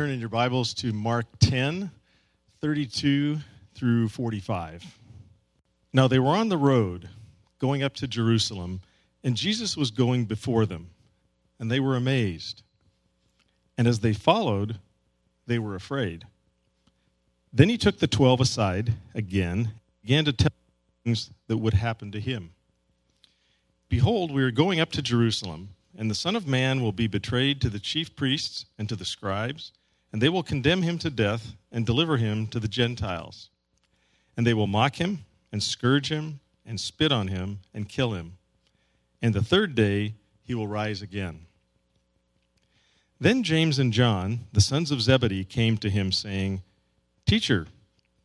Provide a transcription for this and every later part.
turn in your Bibles to Mark 10, 32 through 45. Now they were on the road going up to Jerusalem, and Jesus was going before them, and they were amazed. And as they followed, they were afraid. Then he took the twelve aside again, began to tell things that would happen to him. Behold, we are going up to Jerusalem, and the Son of Man will be betrayed to the chief priests and to the scribes and they will condemn him to death and deliver him to the Gentiles. And they will mock him and scourge him and spit on him and kill him. And the third day he will rise again. Then James and John, the sons of Zebedee, came to him, saying, Teacher,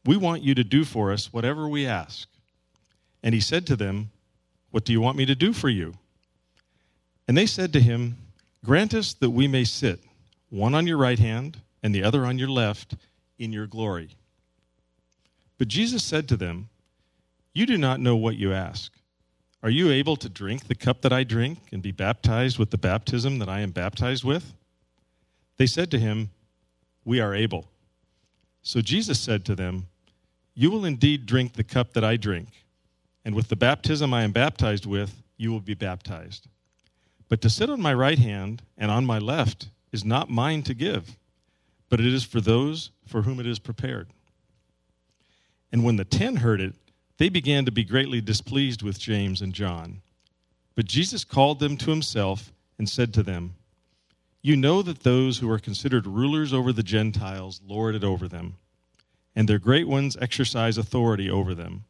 we want you to do for us whatever we ask. And he said to them, What do you want me to do for you? And they said to him, Grant us that we may sit, one on your right hand and the other on your left in your glory. But Jesus said to them, You do not know what you ask. Are you able to drink the cup that I drink and be baptized with the baptism that I am baptized with? They said to him, We are able. So Jesus said to them, You will indeed drink the cup that I drink, and with the baptism I am baptized with, you will be baptized. But to sit on my right hand and on my left is not mine to give but it is for those for whom it is prepared. And when the ten heard it, they began to be greatly displeased with James and John. But Jesus called them to himself and said to them, You know that those who are considered rulers over the Gentiles lord it over them, and their great ones exercise authority over them.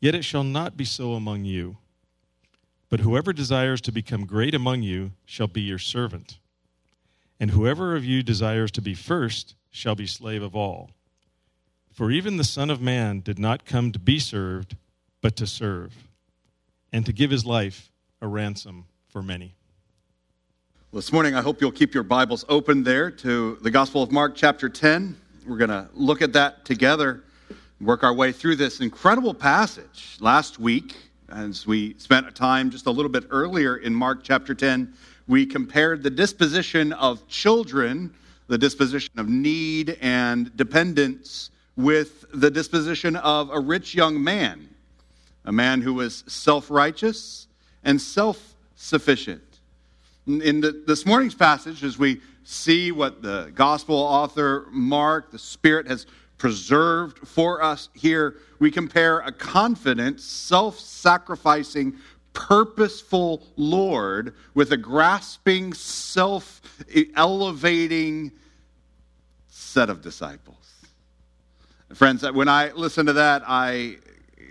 Yet it shall not be so among you. But whoever desires to become great among you shall be your servant and whoever of you desires to be first shall be slave of all. For even the Son of Man did not come to be served, but to serve, and to give his life a ransom for many. Well, this morning, I hope you'll keep your Bibles open there to the Gospel of Mark, chapter 10. We're going to look at that together, work our way through this incredible passage. Last week, as we spent time just a little bit earlier in Mark, chapter 10, we compared the disposition of children, the disposition of need and dependence, with the disposition of a rich young man, a man who was self righteous and self sufficient. In the, this morning's passage, as we see what the gospel author Mark, the Spirit, has preserved for us here, we compare a confident, self sacrificing purposeful Lord with a grasping, self elevating set of disciples. Friends, when I listen to that, I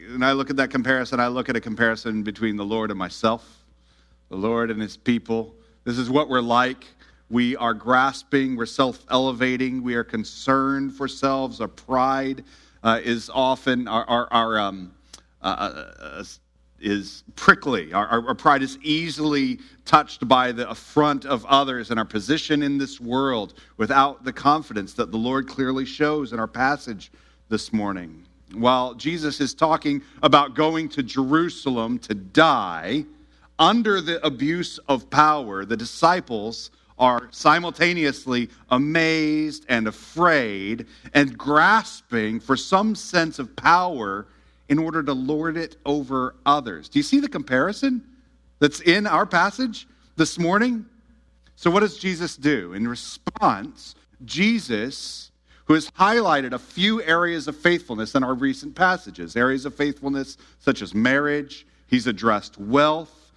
and I look at that comparison, I look at a comparison between the Lord and myself, the Lord and his people. This is what we're like. We are grasping, we're self elevating, we are concerned for selves. Our pride uh, is often our, our, our um, uh, uh, uh is prickly. Our, our, our, pride is easily touched by the affront of others and our position in this world without the confidence that the Lord clearly shows in our passage this morning. While Jesus is talking about going to Jerusalem to die under the abuse of power, the disciples are simultaneously amazed and afraid and grasping for some sense of power in order to lord it over others. Do you see the comparison that's in our passage this morning? So, what does Jesus do? In response, Jesus, who has highlighted a few areas of faithfulness in our recent passages, areas of faithfulness such as marriage, he's addressed wealth.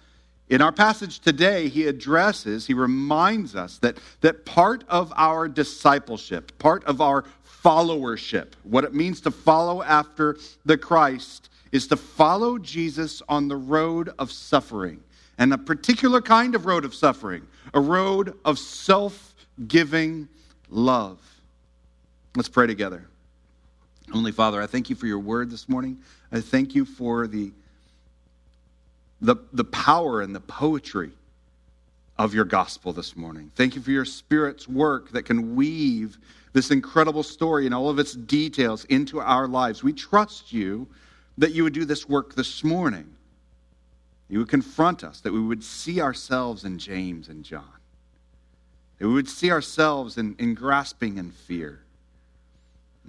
In our passage today, he addresses, he reminds us that, that part of our discipleship, part of our followership. What it means to follow after the Christ is to follow Jesus on the road of suffering, and a particular kind of road of suffering, a road of self giving love. Let's pray together. Heavenly Father, I thank you for your word this morning. I thank you for the, the, the power and the poetry of your gospel this morning. Thank you for your Spirit's work that can weave this incredible story and all of its details into our lives. We trust you that you would do this work this morning. You would confront us, that we would see ourselves in James and John. That we would see ourselves in, in grasping and fear.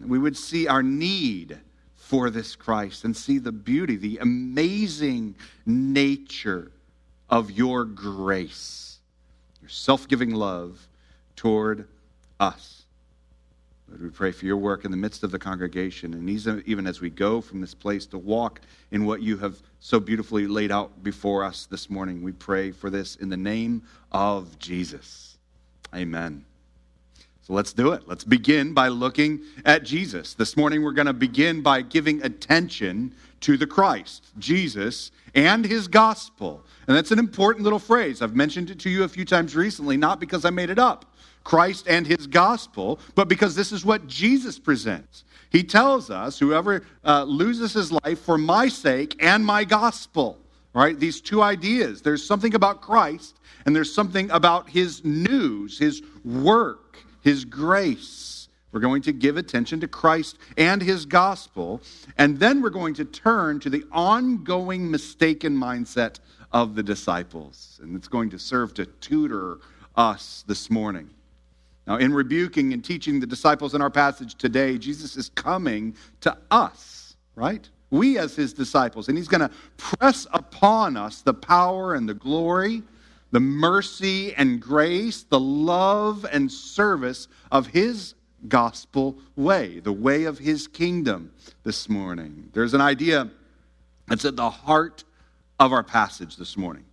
We would see our need for this Christ and see the beauty, the amazing nature of your grace, your self giving love toward us. Lord, we pray for your work in the midst of the congregation, and even as we go from this place to walk in what you have so beautifully laid out before us this morning, we pray for this in the name of Jesus. Amen. So let's do it. Let's begin by looking at Jesus. This morning, we're going to begin by giving attention to the Christ, Jesus, and his gospel. And that's an important little phrase. I've mentioned it to you a few times recently, not because I made it up, Christ and his gospel, but because this is what Jesus presents. He tells us whoever uh, loses his life for my sake and my gospel, right? These two ideas. There's something about Christ, and there's something about his news, his work his grace. We're going to give attention to Christ and his gospel, and then we're going to turn to the ongoing mistaken mindset of the disciples. And it's going to serve to tutor us this morning. Now, in rebuking and teaching the disciples in our passage today, Jesus is coming to us, right? We as his disciples. And he's going to press upon us the power and the glory the mercy and grace, the love and service of his gospel way, the way of his kingdom this morning. There's an idea that's at the heart of our passage this morning.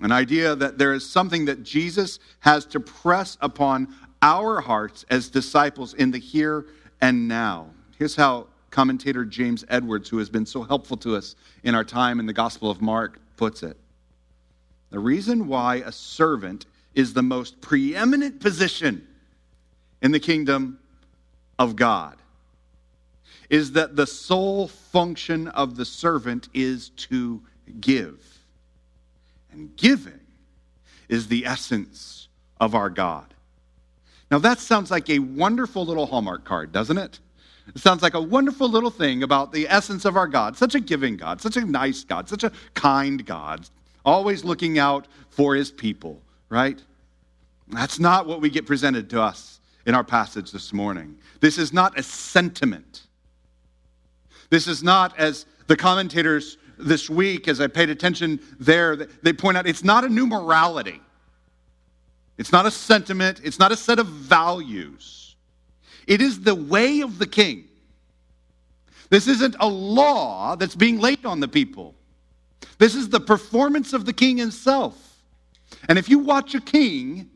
An idea that there is something that Jesus has to press upon our hearts as disciples in the here and now. Here's how commentator James Edwards, who has been so helpful to us in our time in the Gospel of Mark, puts it. The reason why a servant is the most preeminent position in the kingdom of God is that the sole function of the servant is to give. And giving is the essence of our God. Now, that sounds like a wonderful little Hallmark card, doesn't it? It sounds like a wonderful little thing about the essence of our God. Such a giving God, such a nice God, such a kind God, always looking out for his people, right? That's not what we get presented to us in our passage this morning. This is not a sentiment. This is not, as the commentators this week, as I paid attention there, they point out it's not a new morality. It's not a sentiment. It's not a set of values. It is the way of the king. This isn't a law that's being laid on the people. This is the performance of the king himself. And if you watch a king,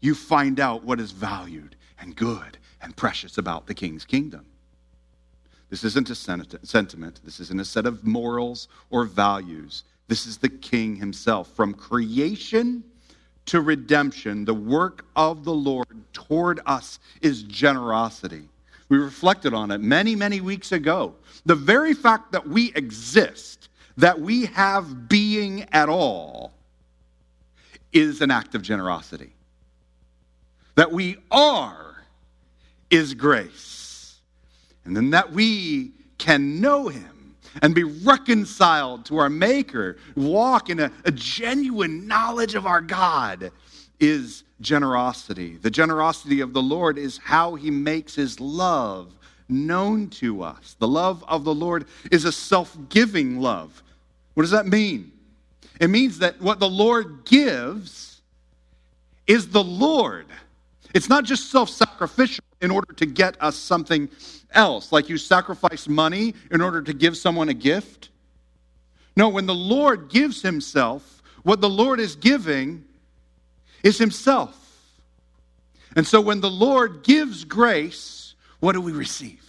you find out what is valued and good and precious about the king's kingdom. This isn't a sentiment. This isn't a set of morals or values. This is the king himself. From creation to redemption, the work of the Lord toward us is generosity. We reflected on it many, many weeks ago. The very fact that we exist that we have being at all is an act of generosity. That we are is grace. And then that we can know him and be reconciled to our Maker, walk in a, a genuine knowledge of our God is generosity. The generosity of the Lord is how he makes his love known to us. The love of the Lord is a self giving love. What does that mean? It means that what the Lord gives is the Lord. It's not just self sacrificial in order to get us something else, like you sacrifice money in order to give someone a gift. No, when the Lord gives Himself, what the Lord is giving is Himself. And so when the Lord gives grace, what do we receive?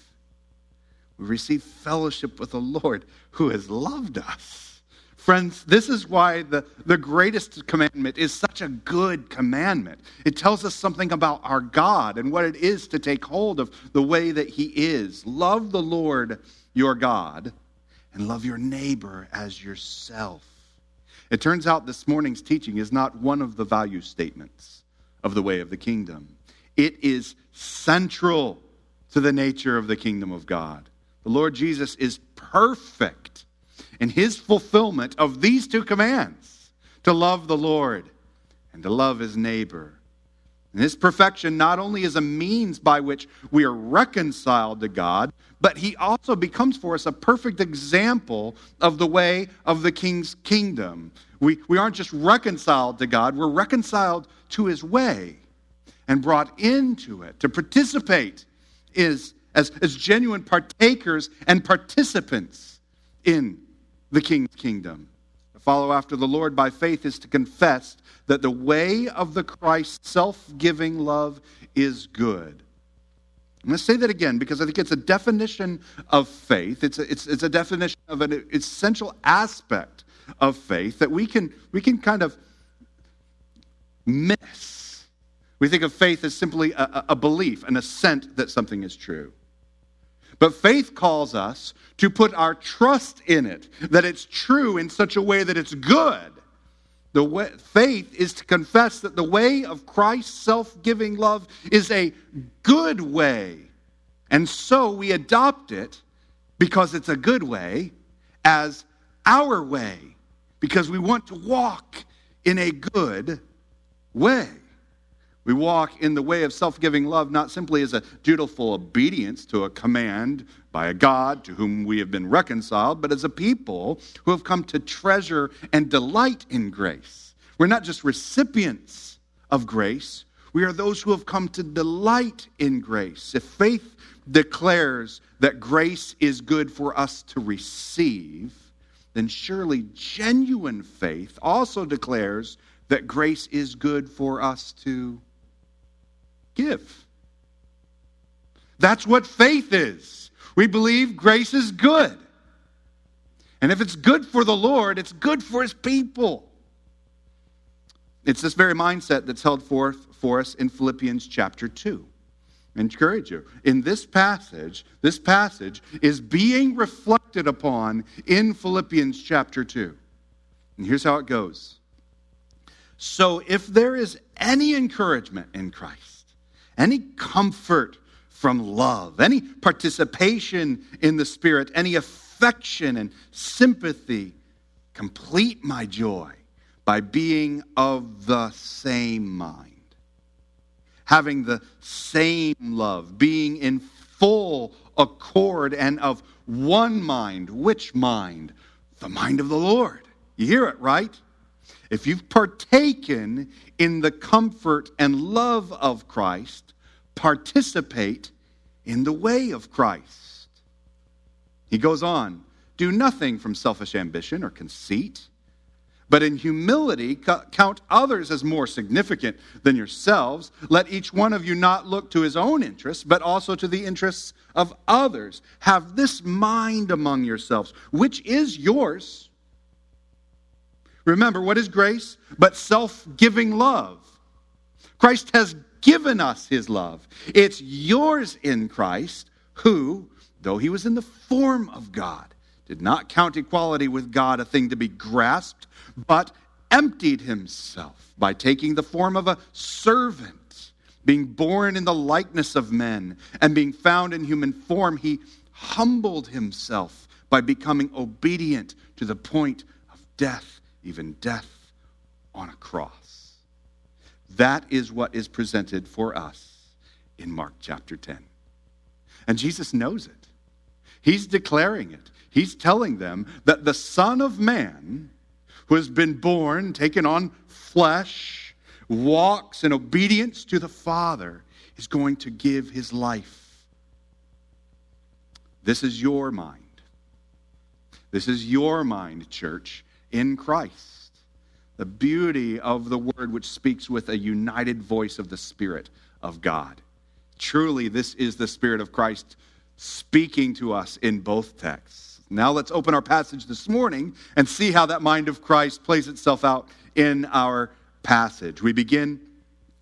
We receive fellowship with the Lord who has loved us. Friends, this is why the, the greatest commandment is such a good commandment. It tells us something about our God and what it is to take hold of the way that He is. Love the Lord your God and love your neighbor as yourself. It turns out this morning's teaching is not one of the value statements of the way of the kingdom, it is central to the nature of the kingdom of God. The Lord Jesus is perfect in his fulfillment of these two commands to love the Lord and to love his neighbor And his perfection not only is a means by which we are reconciled to God, but he also becomes for us a perfect example of the way of the king's kingdom. We, we aren't just reconciled to God, we're reconciled to his way and brought into it to participate is, as, as genuine partakers and participants in the king's kingdom. To follow after the Lord by faith is to confess that the way of the Christ self giving love is good. I'm going to say that again because I think it's a definition of faith. It's a, it's, it's a definition of an essential aspect of faith that we can, we can kind of miss. We think of faith as simply a, a belief, an assent that something is true. But faith calls us to put our trust in it, that it's true in such a way that it's good. The way, faith is to confess that the way of Christ's self giving love is a good way. And so we adopt it because it's a good way as our way, because we want to walk in a good way. We walk in the way of self giving love not simply as a dutiful obedience to a command by a God to whom we have been reconciled, but as a people who have come to treasure and delight in grace. We're not just recipients of grace, we are those who have come to delight in grace. If faith declares that grace is good for us to receive, then surely genuine faith also declares that grace is good for us to give. That's what faith is. We believe grace is good. And if it's good for the Lord, it's good for his people. It's this very mindset that's held forth for us in Philippians chapter 2. I encourage you. In this passage, this passage is being reflected upon in Philippians chapter 2. And here's how it goes. So if there is any encouragement in Christ, any comfort from love, any participation in the Spirit, any affection and sympathy, complete my joy by being of the same mind, having the same love, being in full accord and of one mind. Which mind? The mind of the Lord. You hear it, right? If you've partaken in the comfort and love of Christ, participate in the way of Christ. He goes on do nothing from selfish ambition or conceit, but in humility count others as more significant than yourselves. Let each one of you not look to his own interests, but also to the interests of others. Have this mind among yourselves, which is yours Remember, what is grace? But self giving love. Christ has given us his love. It's yours in Christ, who, though he was in the form of God, did not count equality with God a thing to be grasped, but emptied himself by taking the form of a servant, being born in the likeness of men, and being found in human form, he humbled himself by becoming obedient to the point of death even death on a cross. That is what is presented for us in Mark chapter 10. And Jesus knows it. He's declaring it. He's telling them that the Son of Man, who has been born, taken on flesh, walks in obedience to the Father, is going to give his life. This is your mind. This is your mind, church in Christ. The beauty of the word which speaks with a united voice of the Spirit of God. Truly, this is the Spirit of Christ speaking to us in both texts. Now, let's open our passage this morning and see how that mind of Christ plays itself out in our passage. We begin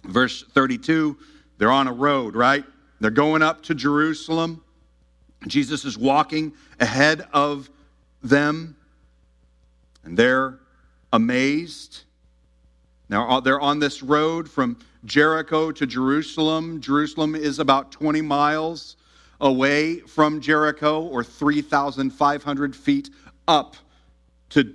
verse 32. They're on a road, right? They're going up to Jerusalem. Jesus is walking ahead of them. And they're amazed. Now, uh, they're on this road from Jericho to Jerusalem. Jerusalem is about 20 miles away from Jericho, or 3,500 feet up to,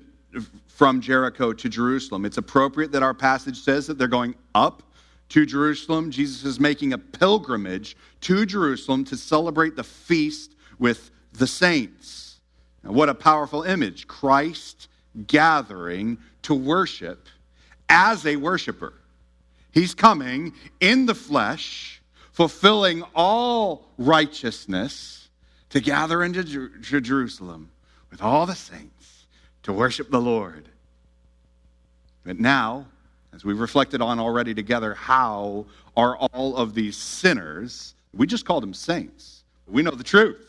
from Jericho to Jerusalem. It's appropriate that our passage says that they're going up to Jerusalem. Jesus is making a pilgrimage to Jerusalem to celebrate the feast with the saints. Now, what a powerful image. Christ gathering to worship as a worshiper. He's coming in the flesh, fulfilling all righteousness to gather into Jerusalem with all the saints to worship the Lord. But now, as we've reflected on already together, how are all of these sinners, we just called them saints, we know the truth.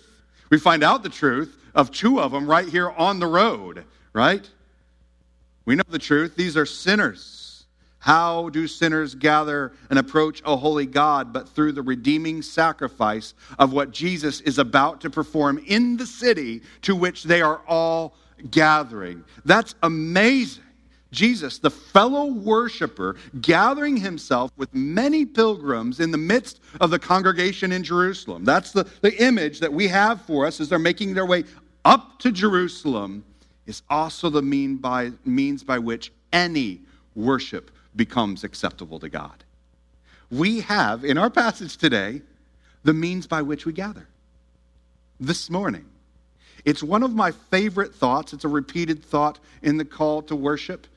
We find out the truth of two of them right here on the road, right? We know the truth. These are sinners. How do sinners gather and approach a holy God but through the redeeming sacrifice of what Jesus is about to perform in the city to which they are all gathering? That's amazing. Jesus, the fellow worshiper, gathering himself with many pilgrims in the midst of the congregation in Jerusalem. That's the, the image that we have for us as they're making their way up to Jerusalem, is also the mean by, means by which any worship becomes acceptable to God. We have, in our passage today, the means by which we gather. This morning, it's one of my favorite thoughts. It's a repeated thought in the call to worship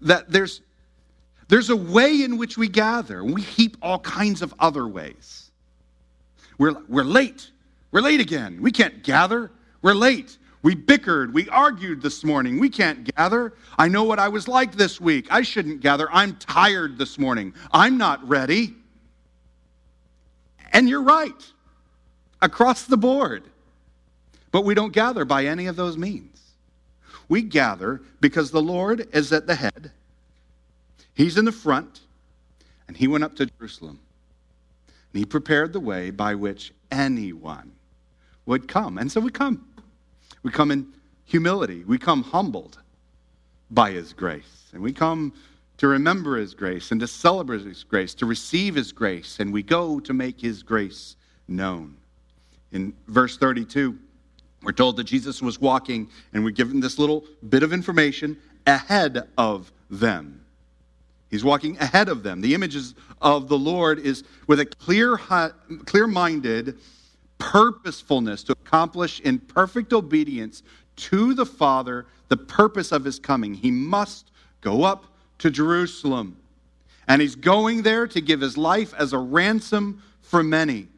that there's, there's a way in which we gather, we heap all kinds of other ways. We're, we're late. We're late again. We can't gather. We're late. We bickered. We argued this morning. We can't gather. I know what I was like this week. I shouldn't gather. I'm tired this morning. I'm not ready. And you're right, across the board. But we don't gather by any of those means. We gather because the Lord is at the head, He's in the front, and He went up to Jerusalem. And He prepared the way by which anyone would come. And so we come. We come in humility, we come humbled by His grace. And we come to remember His grace and to celebrate His grace, to receive His grace, and we go to make His grace known. In verse 32, we're told that Jesus was walking, and we're given this little bit of information ahead of them. He's walking ahead of them. The images of the Lord is with a clear, clear-minded purposefulness to accomplish in perfect obedience to the Father the purpose of his coming. He must go up to Jerusalem. And he's going there to give his life as a ransom for many.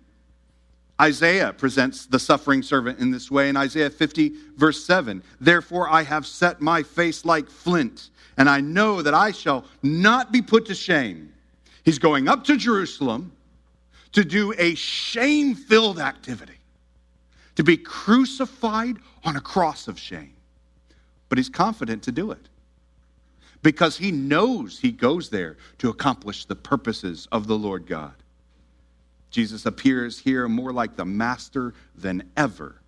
Isaiah presents the suffering servant in this way in Isaiah 50, verse 7. Therefore, I have set my face like flint, and I know that I shall not be put to shame. He's going up to Jerusalem to do a shame filled activity, to be crucified on a cross of shame. But he's confident to do it because he knows he goes there to accomplish the purposes of the Lord God. Jesus appears here more like the master than ever,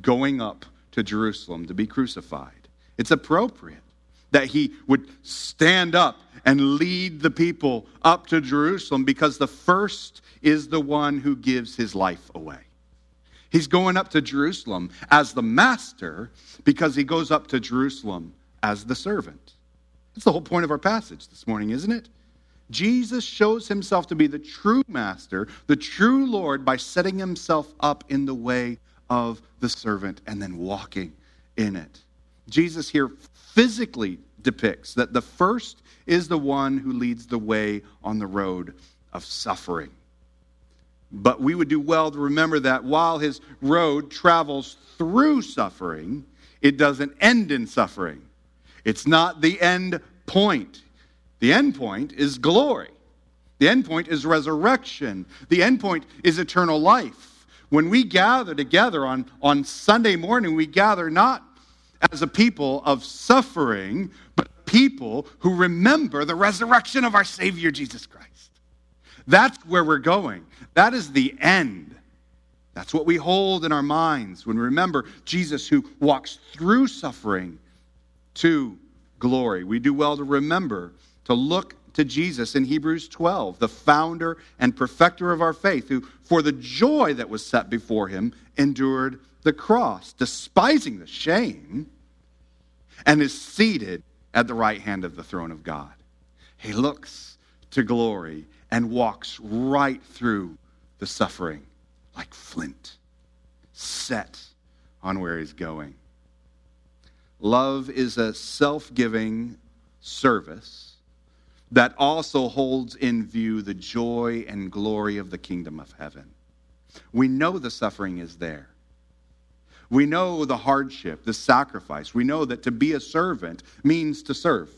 going up to Jerusalem to be crucified. It's appropriate that he would stand up and lead the people up to Jerusalem because the first is the one who gives his life away. He's going up to Jerusalem as the master because he goes up to Jerusalem as the servant. That's the whole point of our passage this morning, isn't it? Jesus shows himself to be the true master, the true Lord, by setting himself up in the way of the servant and then walking in it. Jesus here physically depicts that the first is the one who leads the way on the road of suffering. But we would do well to remember that while his road travels through suffering, it doesn't end in suffering. It's not the end point. The end point is glory. The end point is resurrection. The end point is eternal life. When we gather together on, on Sunday morning, we gather not as a people of suffering, but people who remember the resurrection of our Savior Jesus Christ. That's where we're going. That is the end. That's what we hold in our minds when we remember Jesus who walks through suffering to glory. We do well to remember to look to Jesus in Hebrews 12, the founder and perfecter of our faith, who, for the joy that was set before him, endured the cross, despising the shame, and is seated at the right hand of the throne of God. He looks to glory and walks right through the suffering like flint, set on where he's going. Love is a self giving service that also holds in view the joy and glory of the kingdom of heaven. We know the suffering is there. We know the hardship, the sacrifice. We know that to be a servant means to serve.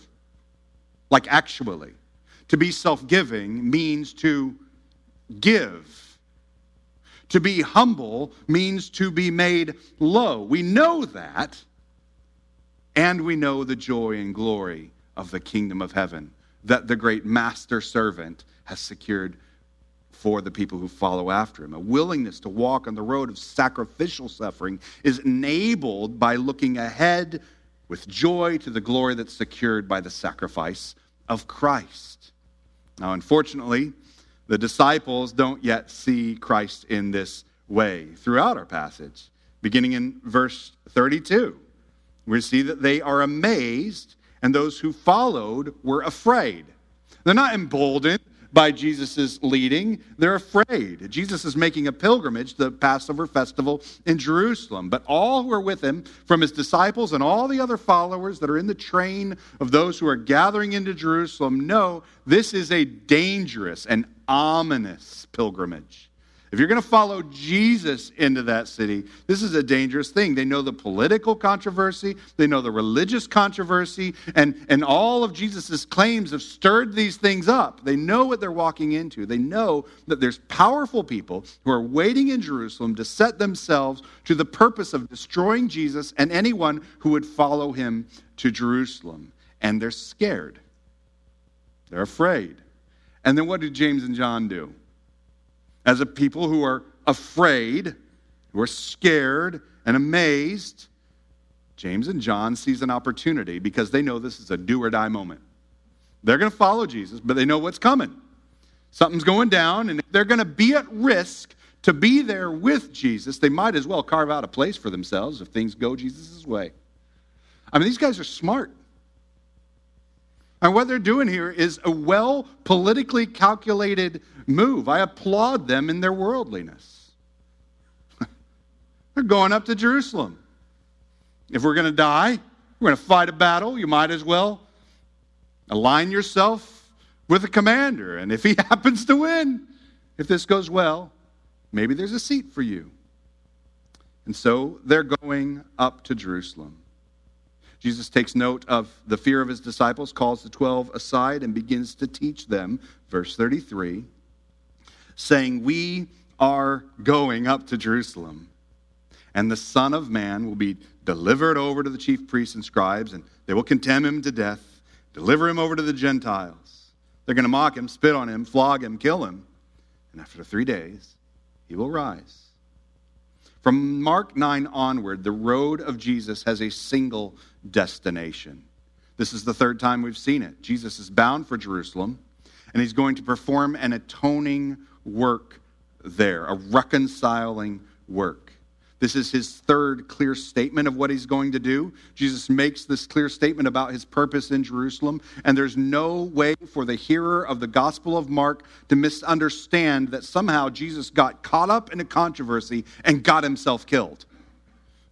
Like actually. To be self giving means to give. To be humble means to be made low. We know that. And we know the joy and glory of the kingdom of heaven that the great master servant has secured for the people who follow after him. A willingness to walk on the road of sacrificial suffering is enabled by looking ahead with joy to the glory that's secured by the sacrifice of Christ. Now, unfortunately, the disciples don't yet see Christ in this way throughout our passage. Beginning in verse 32, we see that they are amazed, and those who followed were afraid. They're not emboldened by Jesus' leading, they're afraid. Jesus is making a pilgrimage, to the Passover festival in Jerusalem. But all who are with him, from his disciples and all the other followers that are in the train of those who are gathering into Jerusalem, know this is a dangerous and ominous pilgrimage. If you're going to follow Jesus into that city, this is a dangerous thing. They know the political controversy, they know the religious controversy, and, and all of Jesus' claims have stirred these things up. They know what they're walking into. They know that there's powerful people who are waiting in Jerusalem to set themselves to the purpose of destroying Jesus and anyone who would follow him to Jerusalem. And they're scared, they're afraid. And then what did James and John do? As a people who are afraid, who are scared and amazed, James and John sees an opportunity because they know this is a do or die moment. They're going to follow Jesus, but they know what's coming. Something's going down, and they're going to be at risk to be there with Jesus, they might as well carve out a place for themselves if things go Jesus' way. I mean, these guys are smart. And what they're doing here is a well politically calculated move. I applaud them in their worldliness. they're going up to Jerusalem. If we're going to die, we're going to fight a battle, you might as well align yourself with a commander. And if he happens to win, if this goes well, maybe there's a seat for you. And so they're going up to Jerusalem. Jesus takes note of the fear of his disciples, calls the 12 aside, and begins to teach them, verse 33, saying, We are going up to Jerusalem, and the Son of Man will be delivered over to the chief priests and scribes, and they will condemn him to death, deliver him over to the Gentiles. They're going to mock him, spit on him, flog him, kill him, and after three days, he will rise. From Mark 9 onward, the road of Jesus has a single destination. This is the third time we've seen it. Jesus is bound for Jerusalem, and he's going to perform an atoning work there, a reconciling work. This is his third clear statement of what he's going to do. Jesus makes this clear statement about his purpose in Jerusalem, and there's no way for the hearer of the Gospel of Mark to misunderstand that somehow Jesus got caught up in a controversy and got himself killed.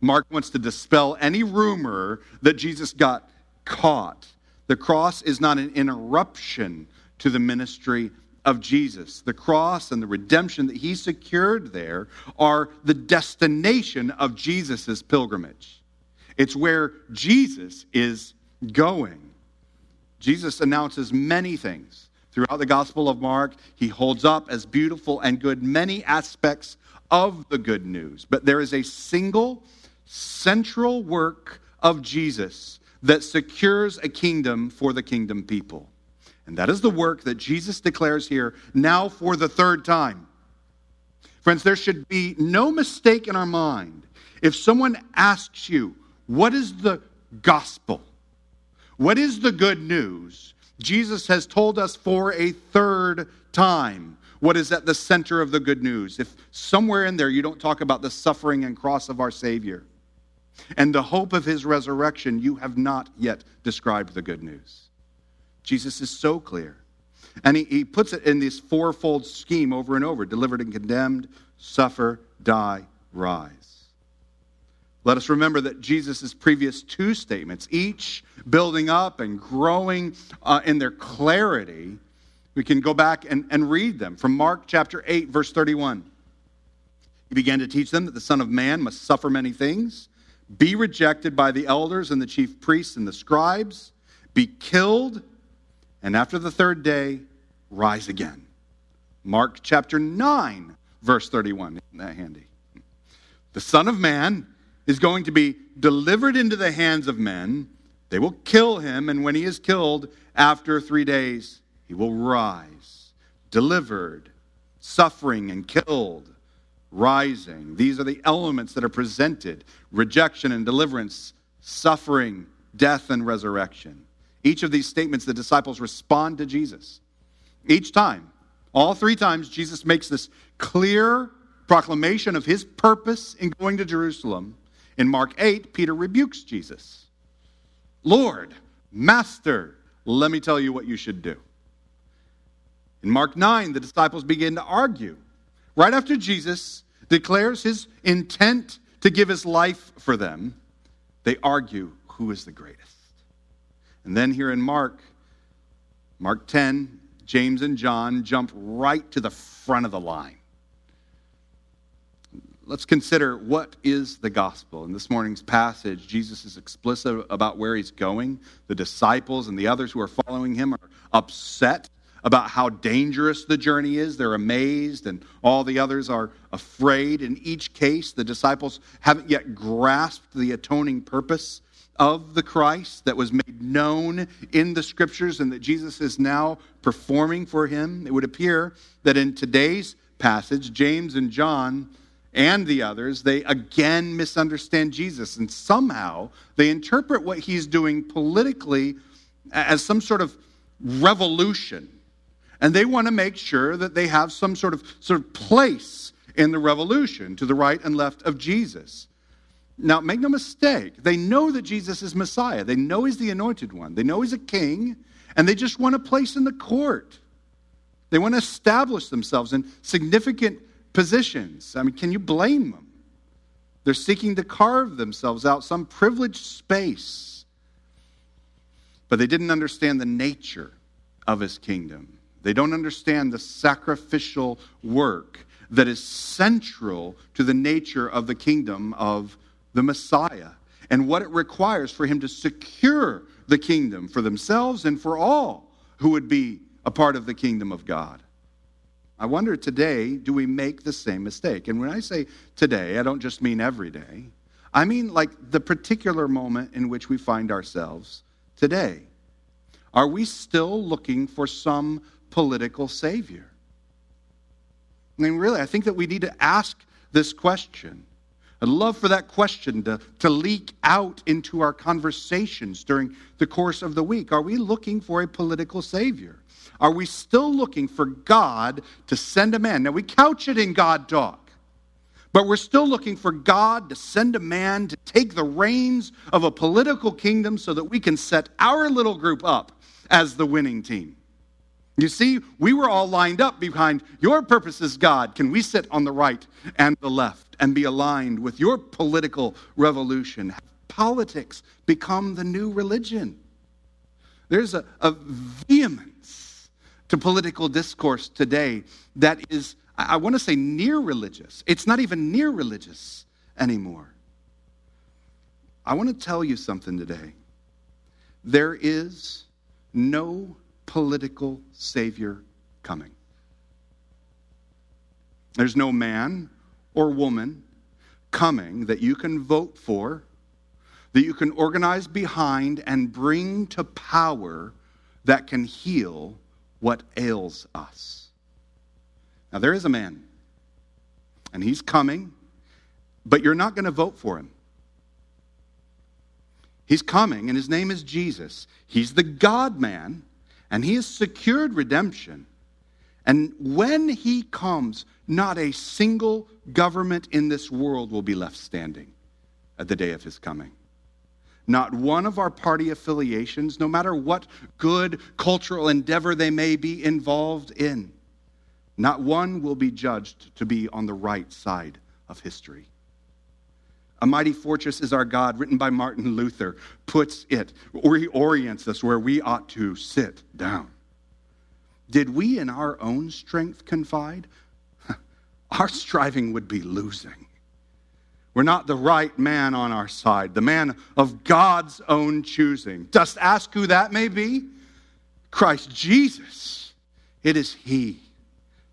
Mark wants to dispel any rumor that Jesus got caught. The cross is not an interruption to the ministry of Jesus. The cross and the redemption that he secured there are the destination of Jesus' pilgrimage. It's where Jesus is going. Jesus announces many things. Throughout the Gospel of Mark, he holds up as beautiful and good many aspects of the good news. But there is a single central work of Jesus that secures a kingdom for the kingdom people. And that is the work that Jesus declares here now for the third time. Friends, there should be no mistake in our mind. If someone asks you, What is the gospel? What is the good news? Jesus has told us for a third time what is at the center of the good news. If somewhere in there you don't talk about the suffering and cross of our Savior and the hope of his resurrection, you have not yet described the good news. Jesus is so clear. And he, he puts it in this fourfold scheme over and over delivered and condemned, suffer, die, rise. Let us remember that Jesus' previous two statements, each building up and growing uh, in their clarity, we can go back and, and read them from Mark chapter 8, verse 31. He began to teach them that the Son of Man must suffer many things, be rejected by the elders and the chief priests and the scribes, be killed, and after the third day, rise again. Mark chapter 9, verse 31. Isn't that handy? The Son of Man is going to be delivered into the hands of men. They will kill him, and when he is killed, after three days, he will rise, delivered, suffering, and killed, rising. These are the elements that are presented rejection and deliverance, suffering, death, and resurrection. Each of these statements, the disciples respond to Jesus. Each time, all three times, Jesus makes this clear proclamation of his purpose in going to Jerusalem. In Mark 8, Peter rebukes Jesus Lord, Master, let me tell you what you should do. In Mark 9, the disciples begin to argue. Right after Jesus declares his intent to give his life for them, they argue who is the greatest. And then here in Mark, Mark 10, James and John jump right to the front of the line. Let's consider what is the gospel. In this morning's passage, Jesus is explicit about where he's going. The disciples and the others who are following him are upset about how dangerous the journey is. They're amazed, and all the others are afraid. In each case, the disciples haven't yet grasped the atoning purpose of the Christ that was made known in the scriptures and that Jesus is now performing for him. It would appear that in today's passage, James and John and the others, they again misunderstand Jesus. And somehow they interpret what he's doing politically as some sort of revolution. And they want to make sure that they have some sort of, sort of place in the revolution to the right and left of Jesus. Now, make no mistake, they know that Jesus is Messiah. They know he's the anointed one. They know he's a king, and they just want a place in the court. They want to establish themselves in significant positions. I mean, can you blame them? They're seeking to carve themselves out some privileged space. But they didn't understand the nature of his kingdom. They don't understand the sacrificial work that is central to the nature of the kingdom of the Messiah and what it requires for him to secure the kingdom for themselves and for all who would be a part of the kingdom of God. I wonder today, do we make the same mistake? And when I say today, I don't just mean every day. I mean like the particular moment in which we find ourselves today. Are we still looking for some political savior? I mean, really, I think that we need to ask this question. I'd love for that question to, to leak out into our conversations during the course of the week. Are we looking for a political savior? Are we still looking for God to send a man? Now, we couch it in God talk, but we're still looking for God to send a man to take the reins of a political kingdom so that we can set our little group up as the winning team. You see, we were all lined up behind your purposes, God. Can we sit on the right and the left? and be aligned with your political revolution. Politics become the new religion. There's a, a vehemence to political discourse today that is, I want to say, near religious. It's not even near religious anymore. I want to tell you something today. There is no political savior coming. There's no man or woman coming that you can vote for, that you can organize behind and bring to power that can heal what ails us. Now, there is a man, and he's coming, but you're not going to vote for him. He's coming, and his name is Jesus. He's the God man, and he has secured redemption. And when he comes, not a single government in this world will be left standing at the day of his coming. not one of our party affiliations, no matter what good cultural endeavor they may be involved in, not one will be judged to be on the right side of history. A Mighty Fortress is Our God, written by Martin Luther, puts it, or he orients us where we ought to sit down. Did we in our own strength confide? Our striving would be losing. We're not the right man on our side, the man of God's own choosing. Just ask who that may be Christ Jesus. It is He,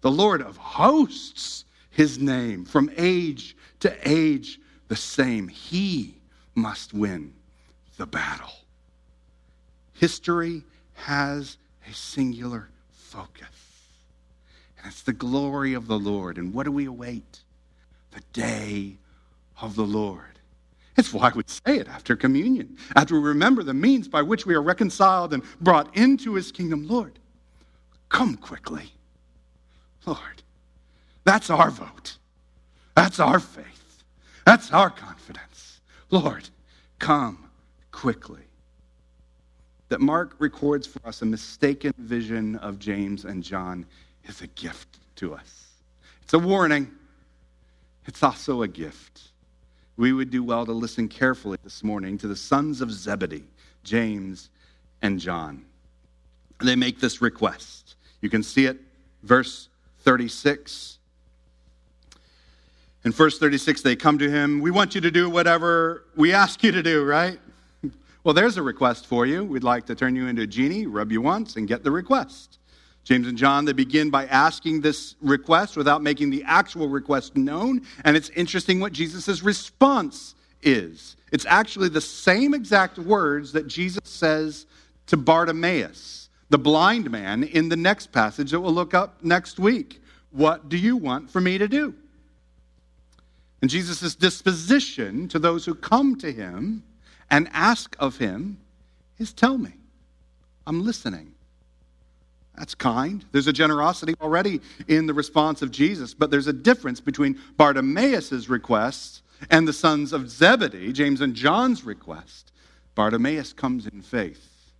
the Lord of hosts, His name, from age to age the same. He must win the battle. History has a singular focus, and it's the glory of the Lord. And what do we await? The day of the Lord. It's why we say it after communion, after we remember the means by which we are reconciled and brought into his kingdom. Lord, come quickly. Lord, that's our vote. That's our faith. That's our confidence. Lord, come quickly. That Mark records for us a mistaken vision of James and John is a gift to us. It's a warning, it's also a gift we would do well to listen carefully this morning to the sons of Zebedee, James and John. They make this request. You can see it, verse 36. In verse 36, they come to him. We want you to do whatever we ask you to do, right? Well, there's a request for you. We'd like to turn you into a genie, rub you once, and get the request. James and John, they begin by asking this request without making the actual request known. And it's interesting what Jesus' response is. It's actually the same exact words that Jesus says to Bartimaeus, the blind man, in the next passage that we'll look up next week. What do you want for me to do? And Jesus' disposition to those who come to him and ask of him is tell me. I'm listening. That's kind. There's a generosity already in the response of Jesus, but there's a difference between Bartimaeus' request and the sons of Zebedee, James and John's request. Bartimaeus comes in faith.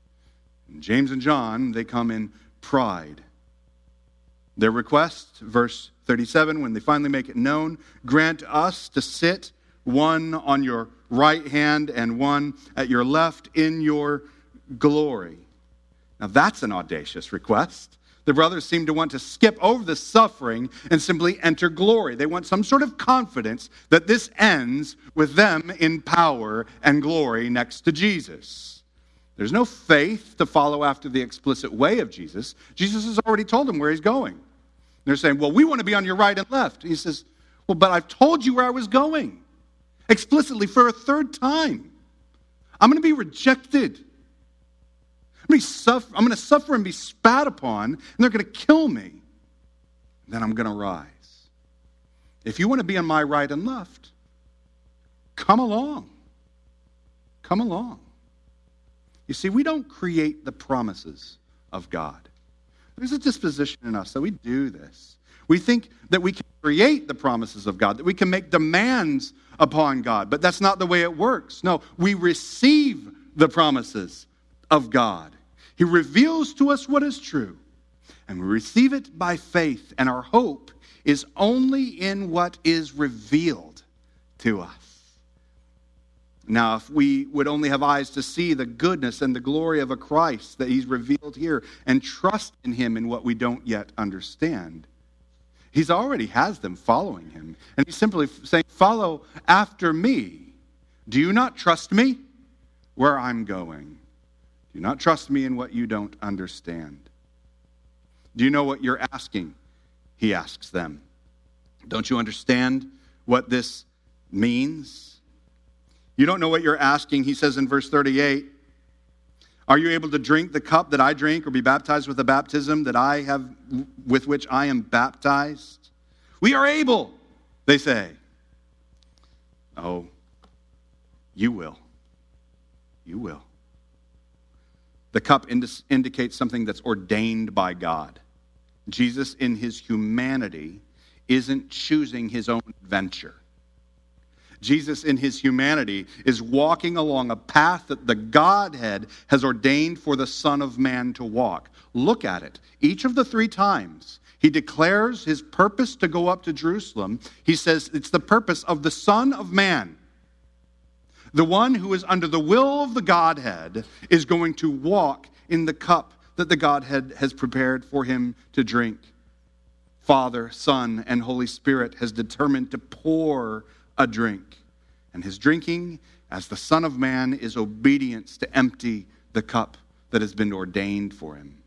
And James and John, they come in pride. Their request, verse 37, when they finally make it known, grant us to sit one on your right hand and one at your left in your glory. Now, that's an audacious request. The brothers seem to want to skip over the suffering and simply enter glory. They want some sort of confidence that this ends with them in power and glory next to Jesus. There's no faith to follow after the explicit way of Jesus. Jesus has already told them where he's going. They're saying, Well, we want to be on your right and left. He says, Well, but I've told you where I was going explicitly for a third time. I'm going to be rejected. I'm going to suffer and be spat upon, and they're going to kill me. Then I'm going to rise. If you want to be on my right and left, come along. Come along. You see, we don't create the promises of God. There's a disposition in us that we do this. We think that we can create the promises of God, that we can make demands upon God, but that's not the way it works. No, we receive the promises of God. He reveals to us what is true, and we receive it by faith, and our hope is only in what is revealed to us. Now, if we would only have eyes to see the goodness and the glory of a Christ that He's revealed here and trust in Him in what we don't yet understand, He's already has them following Him. And He's simply saying, Follow after me. Do you not trust me? Where I'm going. Do not trust me in what you don't understand. Do you know what you're asking? He asks them. Don't you understand what this means? You don't know what you're asking, he says in verse 38. Are you able to drink the cup that I drink or be baptized with the baptism that I have with which I am baptized? We are able, they say. Oh, you will. You will. The cup indicates something that's ordained by God. Jesus, in his humanity, isn't choosing his own adventure. Jesus, in his humanity, is walking along a path that the Godhead has ordained for the Son of Man to walk. Look at it. Each of the three times he declares his purpose to go up to Jerusalem, he says it's the purpose of the Son of Man. The one who is under the will of the Godhead is going to walk in the cup that the Godhead has prepared for him to drink. Father, Son, and Holy Spirit has determined to pour a drink. And his drinking, as the Son of Man, is obedience to empty the cup that has been ordained for him.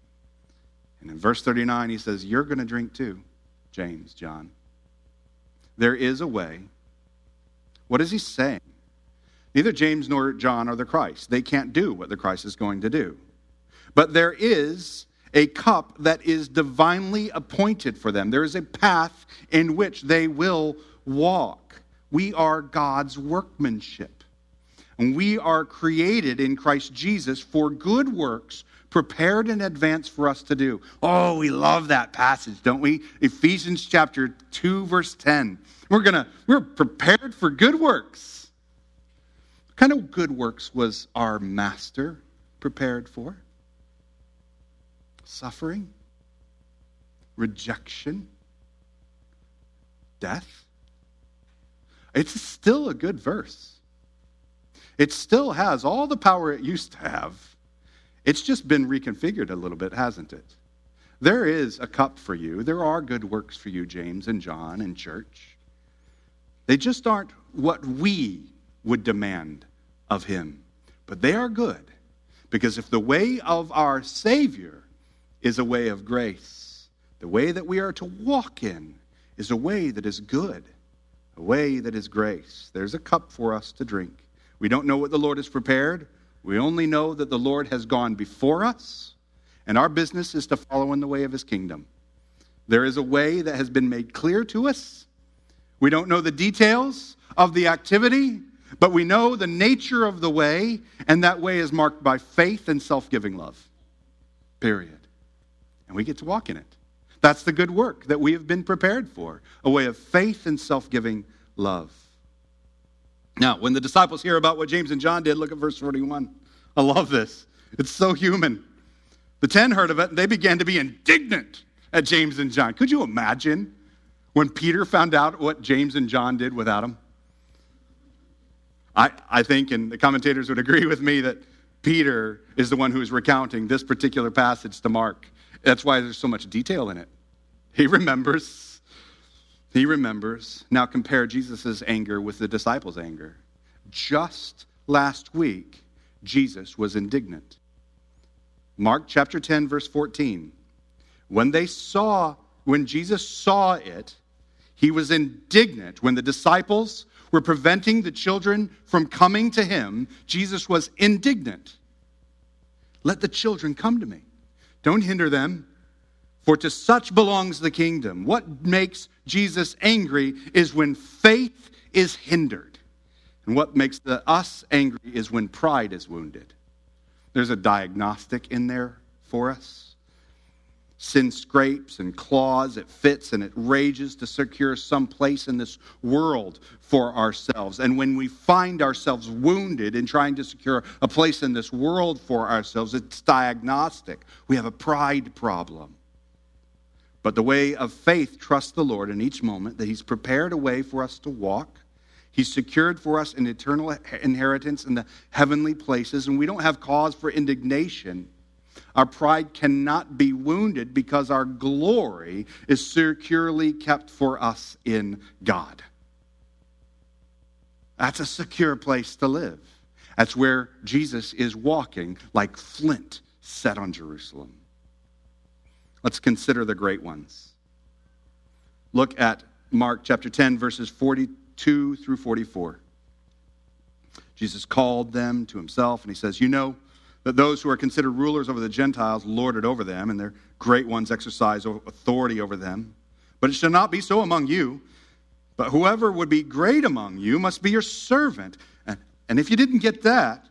And in verse 39, he says, You're going to drink too, James, John. There is a way. What is he saying? Neither James nor John are the Christ. They can't do what the Christ is going to do. But there is a cup that is divinely appointed for them. There is a path in which they will walk. We are God's workmanship. And we are created in Christ Jesus for good works prepared in advance for us to do. Oh, we love that passage, don't we? Ephesians chapter 2 verse 10. We're going to we're prepared for good works. What kind of good works was our master prepared for? Suffering, rejection, death. It's still a good verse. It still has all the power it used to have it's just been reconfigured a little bit, hasn't it? There is a cup for you. There are good works for you, James and John and church. They just aren't what we would demand of him, but they are good. Because if the way of our Savior is a way of grace, the way that we are to walk in is a way that is good, a way that is grace. There's a cup for us to drink. We don't know what the Lord has prepared. We only know that the Lord has gone before us, and our business is to follow in the way of his kingdom. There is a way that has been made clear to us. We don't know the details of the activity, but we know the nature of the way, and that way is marked by faith and self giving love. Period. And we get to walk in it. That's the good work that we have been prepared for a way of faith and self giving love. Now, when the disciples hear about what James and John did, look at verse 41. I love this. It's so human. The ten heard of it and they began to be indignant at James and John. Could you imagine when Peter found out what James and John did without him? I, I think, and the commentators would agree with me, that Peter is the one who is recounting this particular passage to Mark. That's why there's so much detail in it. He remembers he remembers. Now compare Jesus' anger with the disciples' anger. Just last week, Jesus was indignant. Mark chapter 10, verse 14. When they saw, when Jesus saw it, he was indignant. When the disciples were preventing the children from coming to him, Jesus was indignant. Let the children come to me. Don't hinder them. For to such belongs the kingdom. What makes Jesus angry is when faith is hindered. And what makes the, us angry is when pride is wounded. There's a diagnostic in there for us. Sin scrapes and claws, it fits and it rages to secure some place in this world for ourselves. And when we find ourselves wounded in trying to secure a place in this world for ourselves, it's diagnostic. We have a pride problem. But the way of faith trusts the Lord in each moment that He's prepared a way for us to walk. He's secured for us an eternal inheritance in the heavenly places, and we don't have cause for indignation. Our pride cannot be wounded because our glory is securely kept for us in God. That's a secure place to live. That's where Jesus is walking like flint set on Jerusalem. Let's consider the great ones. Look at Mark chapter 10, verses 42 through 44. Jesus called them to himself, and he says, You know that those who are considered rulers over the Gentiles lord it over them, and their great ones exercise authority over them. But it shall not be so among you. But whoever would be great among you must be your servant. And, if you didn't get that,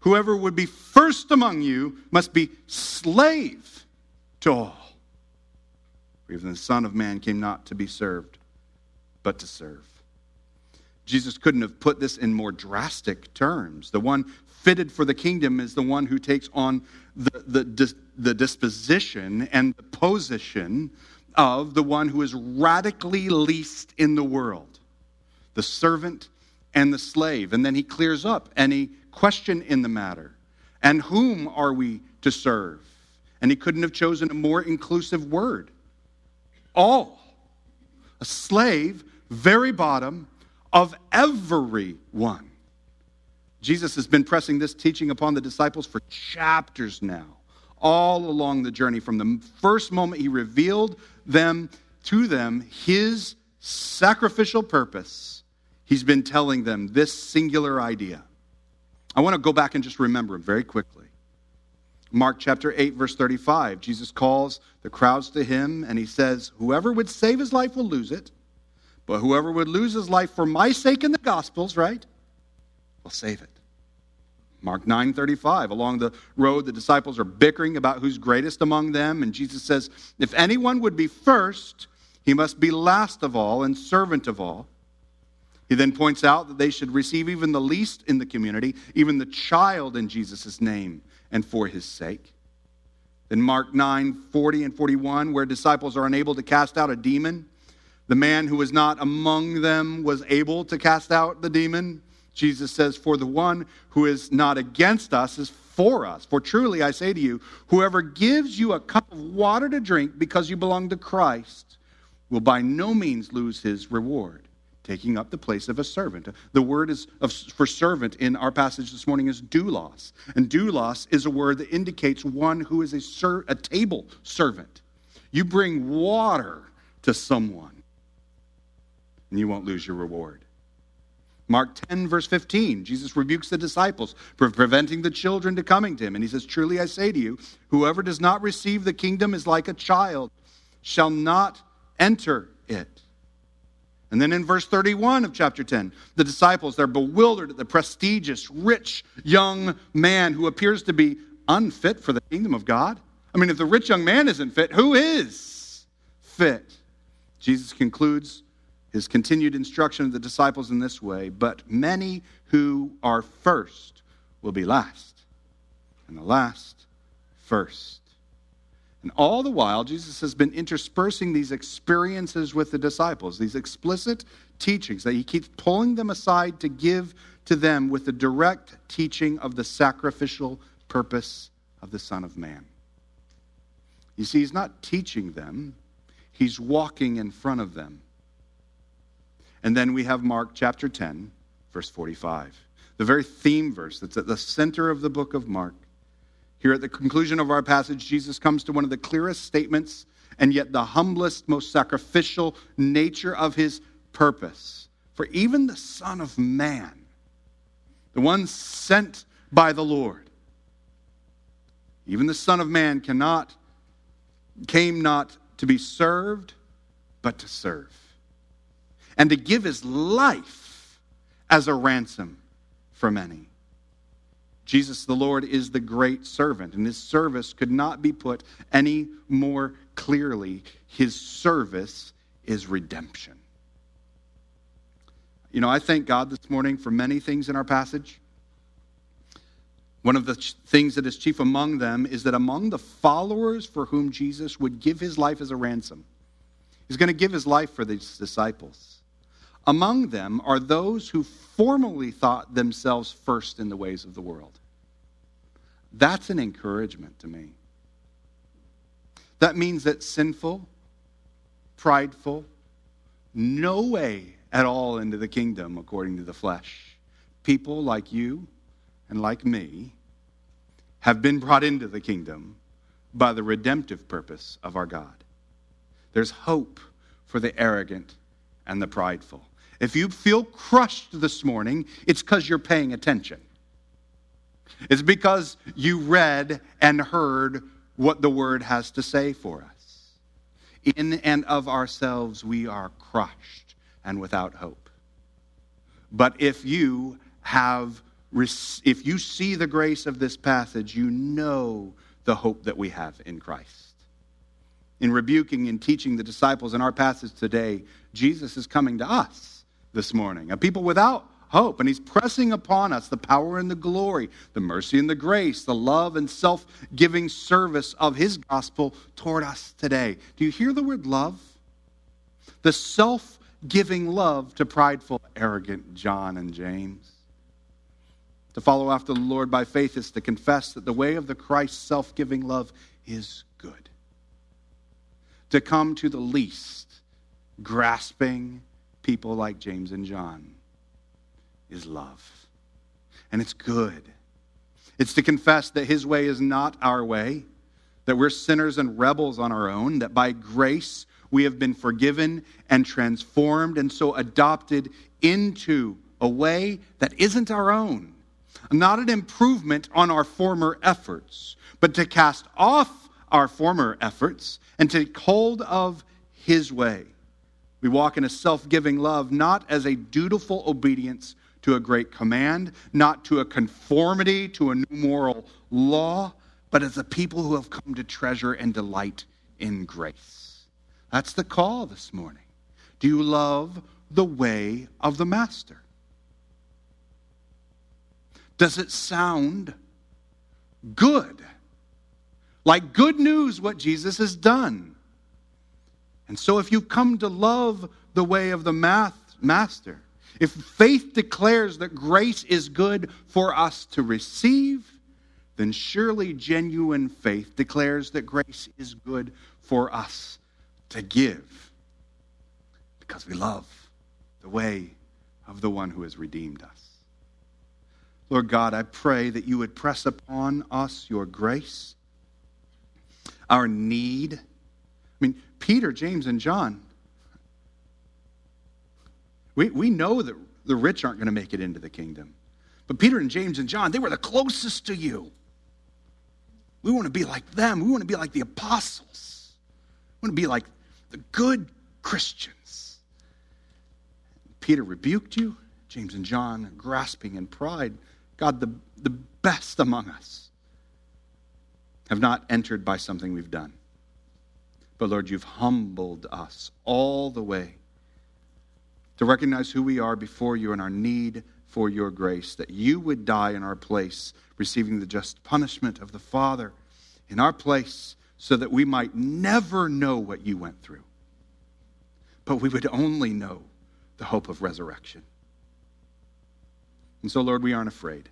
whoever would be first among you must be slave to all. For even the Son of Man came not to be served, but to serve. Jesus couldn't have put this in more drastic terms. The one fitted for the kingdom is the one who takes on the, the, the disposition and the position of the one who is radically least in the world the servant and the slave. And then he clears up any question in the matter. And whom are we to serve? And he couldn't have chosen a more inclusive word. All. A slave, very bottom of everyone. Jesus has been pressing this teaching upon the disciples for chapters now, all along the journey. From the first moment he revealed them to them his sacrificial purpose, he's been telling them this singular idea. I want to go back and just remember him very quickly. Mark chapter 8, verse 35, Jesus calls the crowds to him and he says, Whoever would save his life will lose it, but whoever would lose his life for my sake in the Gospels, right, will save it. Mark 9 35. Along the road, the disciples are bickering about who's greatest among them. And Jesus says, If anyone would be first, he must be last of all and servant of all. He then points out that they should receive even the least in the community, even the child in Jesus' name and for his sake. Then Mark 9 40 and 41, where disciples are unable to cast out a demon. The man who was not among them was able to cast out the demon. Jesus says, For the one who is not against us is for us. For truly I say to you, whoever gives you a cup of water to drink because you belong to Christ will by no means lose his reward, taking up the place of a servant. The word is of, for servant in our passage this morning is doulos. And doulos is a word that indicates one who is a, ser- a table servant. You bring water to someone, and you won't lose your reward. Mark 10, verse 15, Jesus rebukes the disciples for preventing the children to coming to him. And he says, Truly I say to you, whoever does not receive the kingdom is like a child, shall not enter it. And then in verse 31 of chapter 10, the disciples, they're bewildered at the prestigious, rich young man who appears to be unfit for the kingdom of God. I mean, if the rich young man isn't fit, who is fit? Jesus concludes his continued instruction of the disciples in this way But many who are first will be last, and the last first. And all the while, Jesus has been interspersing these experiences with the disciples, these explicit teachings that he keeps pulling them aside to give to them with the direct teaching of the sacrificial purpose of the Son of Man. You see, he's not teaching them, he's walking in front of them. And then we have Mark chapter 10, verse 45, the very theme verse that's at the center of the book of Mark. Here at the conclusion of our passage, Jesus comes to one of the clearest statements and yet the humblest, most sacrificial nature of his purpose. For even the Son of Man, the one sent by the Lord, even the Son of Man cannot, came not to be served, but to serve and to give his life as a ransom for many. Jesus the Lord is the great servant, and his service could not be put any more clearly. His service is redemption. You know, I thank God this morning for many things in our passage. One of the things that is chief among them is that among the followers for whom Jesus would give his life as a ransom, he's going to give his life for these disciples. Among them are those who formerly thought themselves first in the ways of the world. That's an encouragement to me. That means that sinful, prideful, no way at all into the kingdom according to the flesh. People like you and like me have been brought into the kingdom by the redemptive purpose of our God. There's hope for the arrogant and the prideful. If you feel crushed this morning, it's because you're paying attention. It's because you read and heard what the word has to say for us. In and of ourselves, we are crushed and without hope. But if you have, if you see the grace of this passage, you know the hope that we have in Christ. In rebuking and teaching the disciples in our passage today, Jesus is coming to us this morning, a people without hope. And he's pressing upon us the power and the glory, the mercy and the grace, the love and self giving service of his gospel toward us today. Do you hear the word love? The self giving love to prideful, arrogant John and James. To follow after the Lord by faith is to confess that the way of the Christ self giving love is good. To come to the least, grasping people like James and John is love. And it's good. It's to confess that his way is not our way, that we're sinners and rebels on our own, that by grace we have been forgiven and transformed and so adopted into a way that isn't our own. Not an improvement on our former efforts, but to cast off our former efforts and take hold of his way. We walk in a self giving love, not as a dutiful obedience to a great command, not to a conformity to a new moral law, but as a people who have come to treasure and delight in grace. That's the call this morning. Do you love the way of the Master? Does it sound good? Like good news, what Jesus has done. And so, if you come to love the way of the math, Master, if faith declares that grace is good for us to receive, then surely genuine faith declares that grace is good for us to give because we love the way of the one who has redeemed us. Lord God, I pray that you would press upon us your grace, our need. I mean, Peter, James, and John we, we know that the rich aren't going to make it into the kingdom. But Peter and James and John, they were the closest to you. We want to be like them. We want to be like the apostles. We want to be like the good Christians. Peter rebuked you, James and John grasping in pride. God, the, the best among us have not entered by something we've done. But Lord, you've humbled us all the way to recognize who we are before you and our need for your grace, that you would die in our place, receiving the just punishment of the Father in our place, so that we might never know what you went through, but we would only know the hope of resurrection. And so, Lord, we aren't afraid.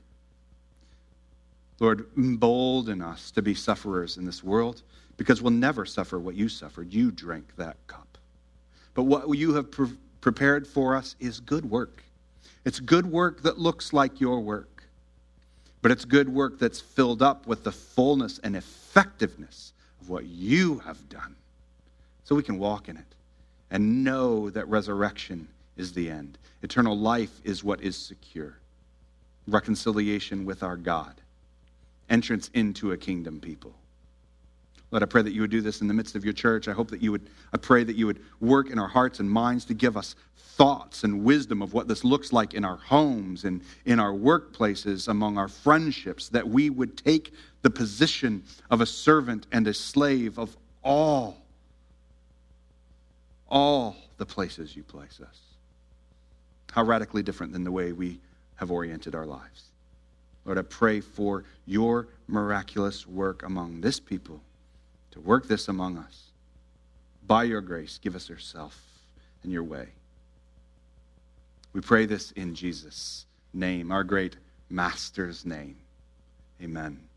Lord, embolden us to be sufferers in this world because we'll never suffer what you suffered. You drank that cup. But what you have prepared for us is good work. It's good work that looks like your work, but it's good work that's filled up with the fullness and effectiveness of what you have done. So we can walk in it and know that resurrection is the end. Eternal life is what is secure. Reconciliation with our God, entrance into a kingdom people. Lord, I pray that you would do this in the midst of your church. I hope that you would, I pray that you would work in our hearts and minds to give us thoughts and wisdom of what this looks like in our homes and in our workplaces, among our friendships, that we would take the position of a servant and a slave of all, all the places you place us. How radically different than the way we have oriented our lives. Lord, I pray for your miraculous work among this people to work this among us. By your grace, give us yourself and your way. We pray this in Jesus' name, our great Master's name. Amen.